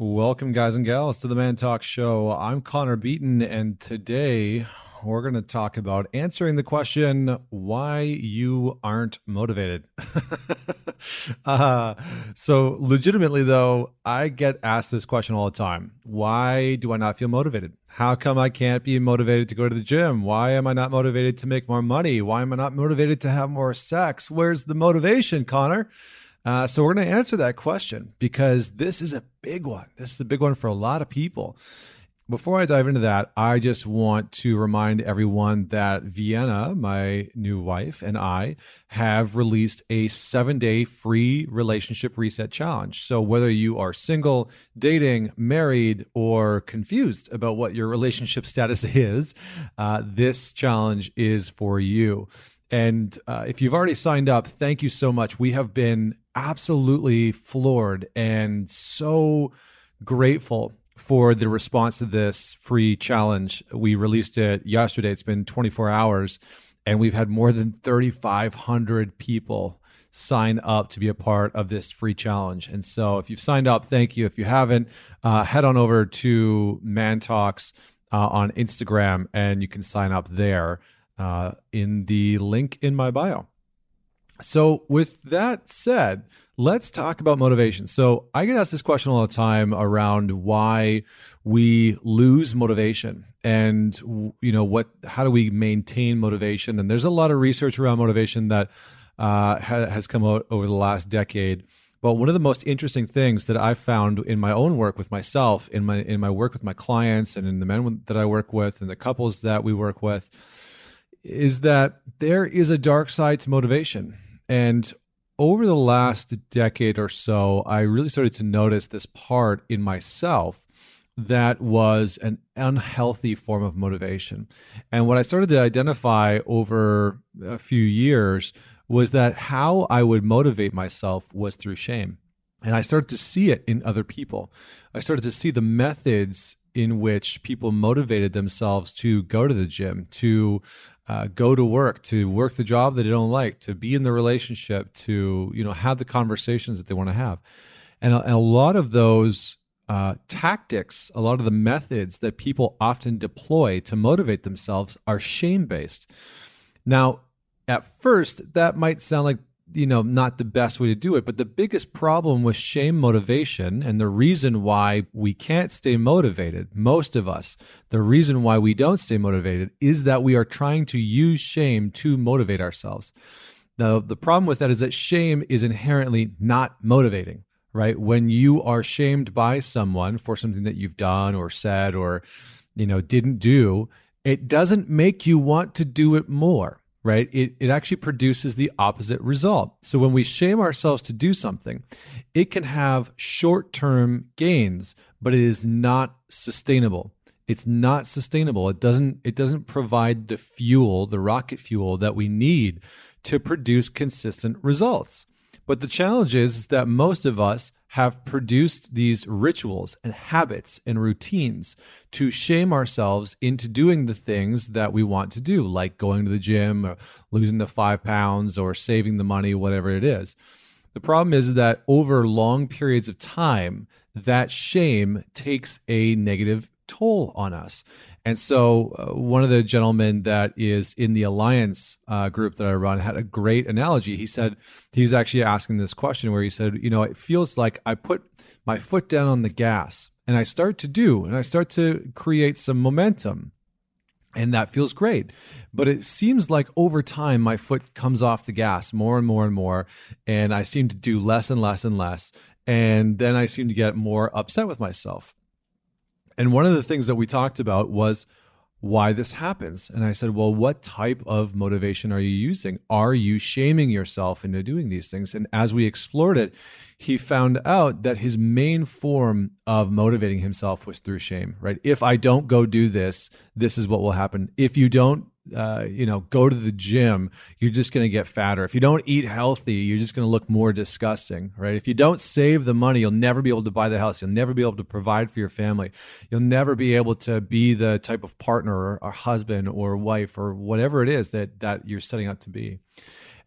Welcome, guys and gals, to the Man Talk Show. I'm Connor Beaton, and today we're going to talk about answering the question why you aren't motivated. uh, so, legitimately, though, I get asked this question all the time Why do I not feel motivated? How come I can't be motivated to go to the gym? Why am I not motivated to make more money? Why am I not motivated to have more sex? Where's the motivation, Connor? Uh, so we're going to answer that question because this is a big one. This is a big one for a lot of people. Before I dive into that, I just want to remind everyone that Vienna, my new wife, and I have released a seven day free relationship reset challenge. So, whether you are single, dating, married, or confused about what your relationship status is, uh, this challenge is for you. And uh, if you've already signed up, thank you so much. We have been absolutely floored and so grateful for the response to this free challenge. We released it yesterday. It's been 24 hours, and we've had more than 3,500 people sign up to be a part of this free challenge. And so, if you've signed up, thank you. If you haven't, uh, head on over to Man Talks uh, on Instagram, and you can sign up there uh, in the link in my bio. So, with that said, let's talk about motivation. So, I get asked this question all the time around why we lose motivation and you know what how do we maintain motivation and there's a lot of research around motivation that uh, ha- has come out over the last decade but one of the most interesting things that I've found in my own work with myself, in my in my work with my clients, and in the men that I work with, and the couples that we work with, is that there is a dark side to motivation. And over the last decade or so, I really started to notice this part in myself that was an unhealthy form of motivation. And what I started to identify over a few years was that how I would motivate myself was through shame. And I started to see it in other people. I started to see the methods in which people motivated themselves to go to the gym, to uh, go to work, to work the job that they don't like, to be in the relationship, to you know have the conversations that they want to have, and a, a lot of those uh, tactics, a lot of the methods that people often deploy to motivate themselves are shame based. Now, at first, that might sound like you know not the best way to do it. But the biggest problem with shame motivation and the reason why we can't stay motivated most of us the reason why we don't stay motivated is that we are trying to use shame to motivate ourselves. Now the problem with that is that shame is inherently not motivating right? When you are shamed by someone for something that you've done or said or you know didn't do it doesn't make you want to do it more right? It, it actually produces the opposite result. So when we shame ourselves to do something, it can have short term gains, but it is not sustainable. It's not sustainable. It doesn't it doesn't provide the fuel, the rocket fuel that we need to produce consistent results. But the challenge is, that most of us have produced these rituals and habits and routines to shame ourselves into doing the things that we want to do, like going to the gym or losing the five pounds or saving the money, whatever it is. The problem is that over long periods of time, that shame takes a negative toll on us. And so, uh, one of the gentlemen that is in the Alliance uh, group that I run had a great analogy. He said, he's actually asking this question where he said, You know, it feels like I put my foot down on the gas and I start to do, and I start to create some momentum. And that feels great. But it seems like over time, my foot comes off the gas more and more and more. And I seem to do less and less and less. And then I seem to get more upset with myself. And one of the things that we talked about was why this happens. And I said, well, what type of motivation are you using? Are you shaming yourself into doing these things? And as we explored it, he found out that his main form of motivating himself was through shame, right? If I don't go do this, this is what will happen. If you don't uh, you know, go to the gym, you're just going to get fatter. If you don't eat healthy, you're just going to look more disgusting, right? If you don't save the money, you'll never be able to buy the house. You'll never be able to provide for your family. You'll never be able to be the type of partner or, or husband or wife or whatever it is that that you're setting up to be.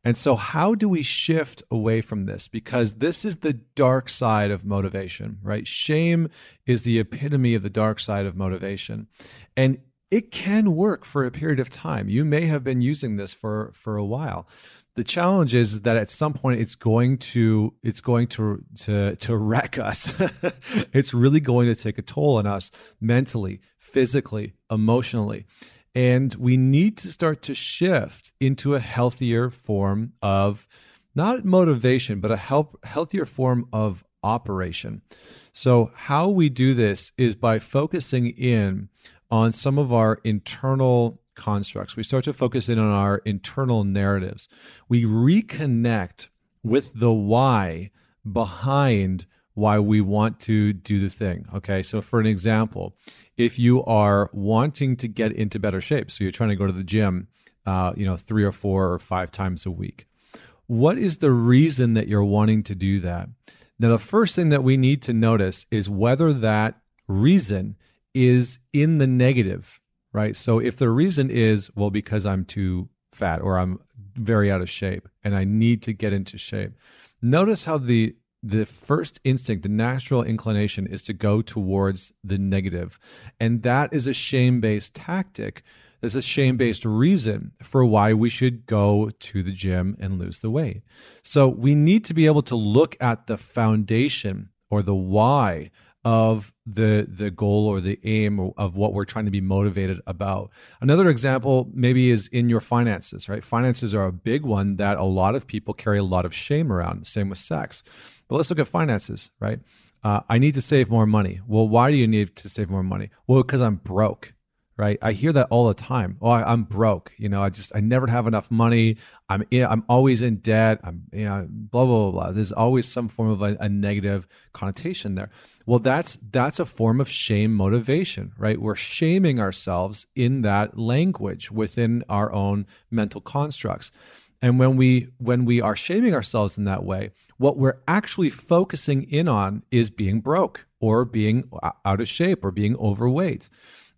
And so, how do we shift away from this? Because this is the dark side of motivation, right? Shame is the epitome of the dark side of motivation. And it can work for a period of time. You may have been using this for, for a while. The challenge is that at some point it's going to it's going to to to wreck us. it's really going to take a toll on us mentally, physically, emotionally. And we need to start to shift into a healthier form of not motivation, but a help, healthier form of operation. So, how we do this is by focusing in on some of our internal constructs. We start to focus in on our internal narratives. We reconnect with the why behind why we want to do the thing. Okay. So, for an example, if you are wanting to get into better shape, so you're trying to go to the gym, uh, you know, three or four or five times a week, what is the reason that you're wanting to do that? Now, the first thing that we need to notice is whether that reason is in the negative, right? So, if the reason is, well, because I'm too fat or I'm very out of shape and I need to get into shape, notice how the the first instinct, the natural inclination is to go towards the negative. And that is a shame based tactic. There's a shame based reason for why we should go to the gym and lose the weight. So we need to be able to look at the foundation or the why of the the goal or the aim of what we're trying to be motivated about. Another example maybe is in your finances, right? Finances are a big one that a lot of people carry a lot of shame around. Same with sex. But let's look at finances, right? Uh, I need to save more money. Well, why do you need to save more money? Well, because I'm broke, right? I hear that all the time. Oh, I, am broke. You know, I just I never have enough money. I'm in, I'm always in debt. I'm you know blah blah blah. blah. There's always some form of a, a negative connotation there. Well, that's that's a form of shame motivation, right? We're shaming ourselves in that language within our own mental constructs. And when we when we are shaming ourselves in that way, what we're actually focusing in on is being broke or being out of shape or being overweight.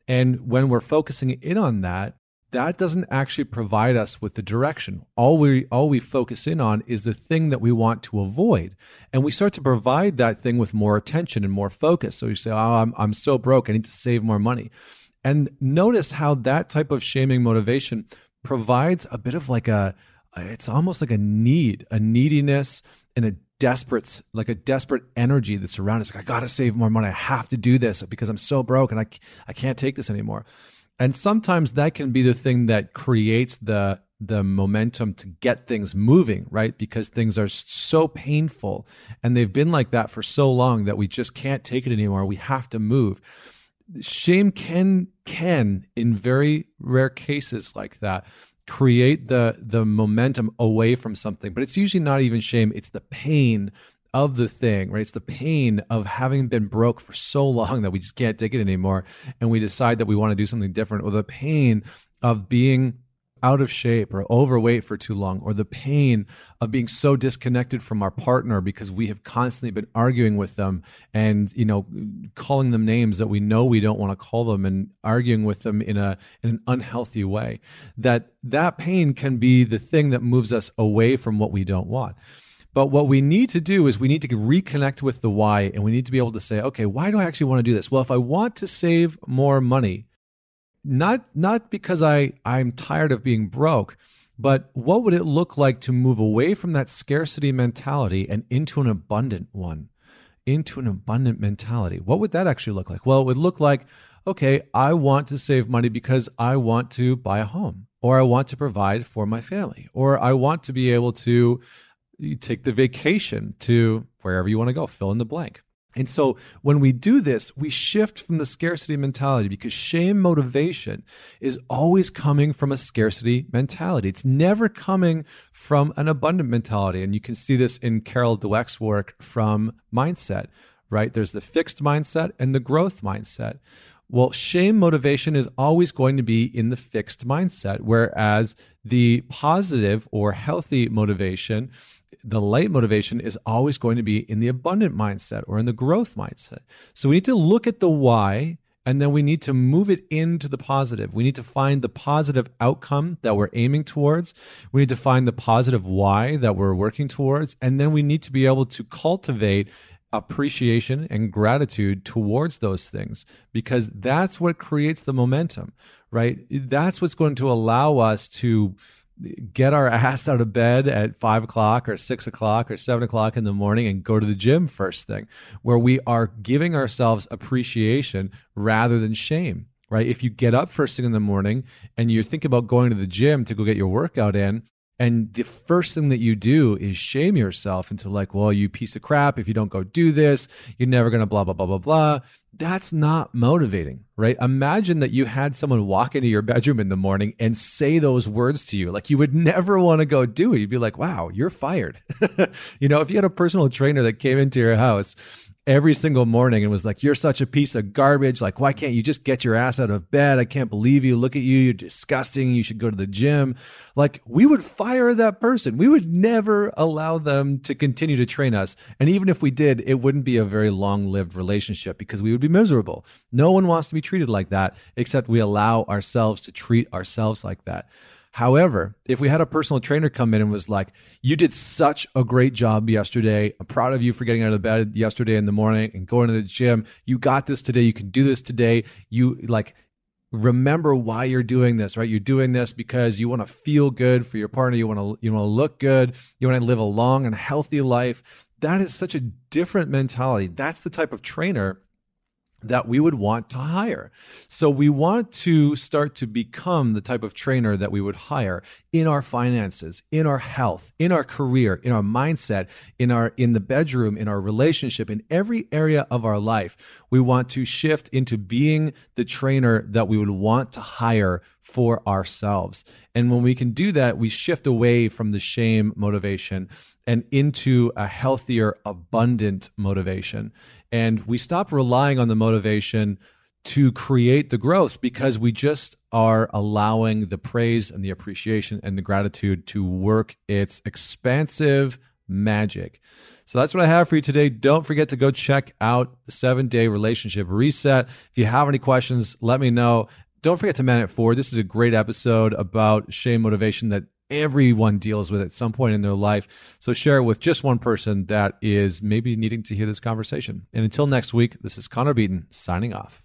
And when we're focusing in on that, that doesn't actually provide us with the direction. All we all we focus in on is the thing that we want to avoid, and we start to provide that thing with more attention and more focus. So you say, "Oh, I'm I'm so broke. I need to save more money," and notice how that type of shaming motivation provides a bit of like a it's almost like a need, a neediness and a desperate, like a desperate energy that's around us. Like, I got to save more money. I have to do this because I'm so broke and I, I can't take this anymore. And sometimes that can be the thing that creates the the momentum to get things moving, right? Because things are so painful and they've been like that for so long that we just can't take it anymore. We have to move. Shame can can in very rare cases like that create the the momentum away from something but it's usually not even shame. It's the pain of the thing right? It's the pain of having been broke for so long that we just can't take it anymore and we decide that we want to do something different or the pain of being out of shape or overweight for too long, or the pain of being so disconnected from our partner because we have constantly been arguing with them and you know calling them names that we know we don't want to call them and arguing with them in a in an unhealthy way. That that pain can be the thing that moves us away from what we don't want. But what we need to do is we need to reconnect with the why and we need to be able to say, okay, why do I actually want to do this? Well, if I want to save more money, not not because I I'm tired of being broke, but what would it look like to move away from that scarcity mentality and into an abundant one? Into an abundant mentality. What would that actually look like? Well, it would look like, okay, I want to save money because I want to buy a home or I want to provide for my family or I want to be able to eh, take the vacation to wherever you want to go, fill in the blank. And so when we do this, we shift from the scarcity mentality because shame motivation is always coming from a scarcity mentality. It's never coming from an abundant mentality. And you can see this in Carol Dweck's work from Mindset, right? There's the fixed mindset and the growth mindset. Well, shame motivation is always going to be in the fixed mindset, whereas the positive or healthy motivation the light motivation is always going to be in the abundant mindset or in the growth mindset. So we need to look at the why And then we need to move it into the positive. We need to find the positive outcome that we're aiming towards. We need to find the positive why that we're working towards. And then we need to be able to cultivate appreciation and gratitude towards those things because that's what creates the momentum, right? That's what's going to allow us to get our ass out of bed at five o'clock or six o'clock or seven o'clock in the morning and go to the gym first thing, where we are giving ourselves appreciation rather than shame. Right. If you get up first thing in the morning and you're thinking about going to the gym to go get your workout in, and the first thing that you do is shame yourself into like, well, you piece of crap. If you don't go do this, you're never going to blah, blah, blah, blah, blah. That's not motivating, right? Imagine that you had someone walk into your bedroom in the morning and say those words to you. Like you would never want to go do it. You'd be like, wow, you're fired. you know, if you had a personal trainer that came into your house every single morning and was like, You're such a piece of garbage. Like, why can't you just get your ass out of bed? I can't believe you. Look at you. You're disgusting. You should go to the gym. Like, we would fire that person. We would never allow them to continue to train us. And even if we did, it wouldn't be a very long lived relationship because we would be miserable. No one wants to be treated like that, except we allow ourselves to treat ourselves like that. However, if we had a personal trainer come in and was like, You did such a great job yesterday. I'm proud of you for getting out of bed yesterday in the morning and going to the gym. You got this today. You can do this today. You like, remember why you're doing this right you're doing this because you want to feel good for your partner you want to you want to look good you want to live a long and healthy life that is such a different mentality that's the type of trainer that we would want to hire. So we want to start to become the type of trainer that we would hire in our finances, in our health, in our career, in our mindset, in our in the bedroom, in our relationship, in every area of our life. We want to shift into being the trainer that we would want to hire for ourselves. And when we can do that, we shift away from the shame motivation and into a healthier, abundant motivation. And we stop relying on the motivation to create the growth because we just are allowing the praise and the appreciation and the gratitude to work its expansive magic. So that's what I have for you today. Don't forget to go check out the seven day relationship reset. If you have any questions, let me know. Don't forget to man it forward. This is a great episode about shame motivation that everyone deals with at some point in their life. So share it with just one person that is maybe needing to hear this conversation. And until next week, this is Connor Beaton signing off.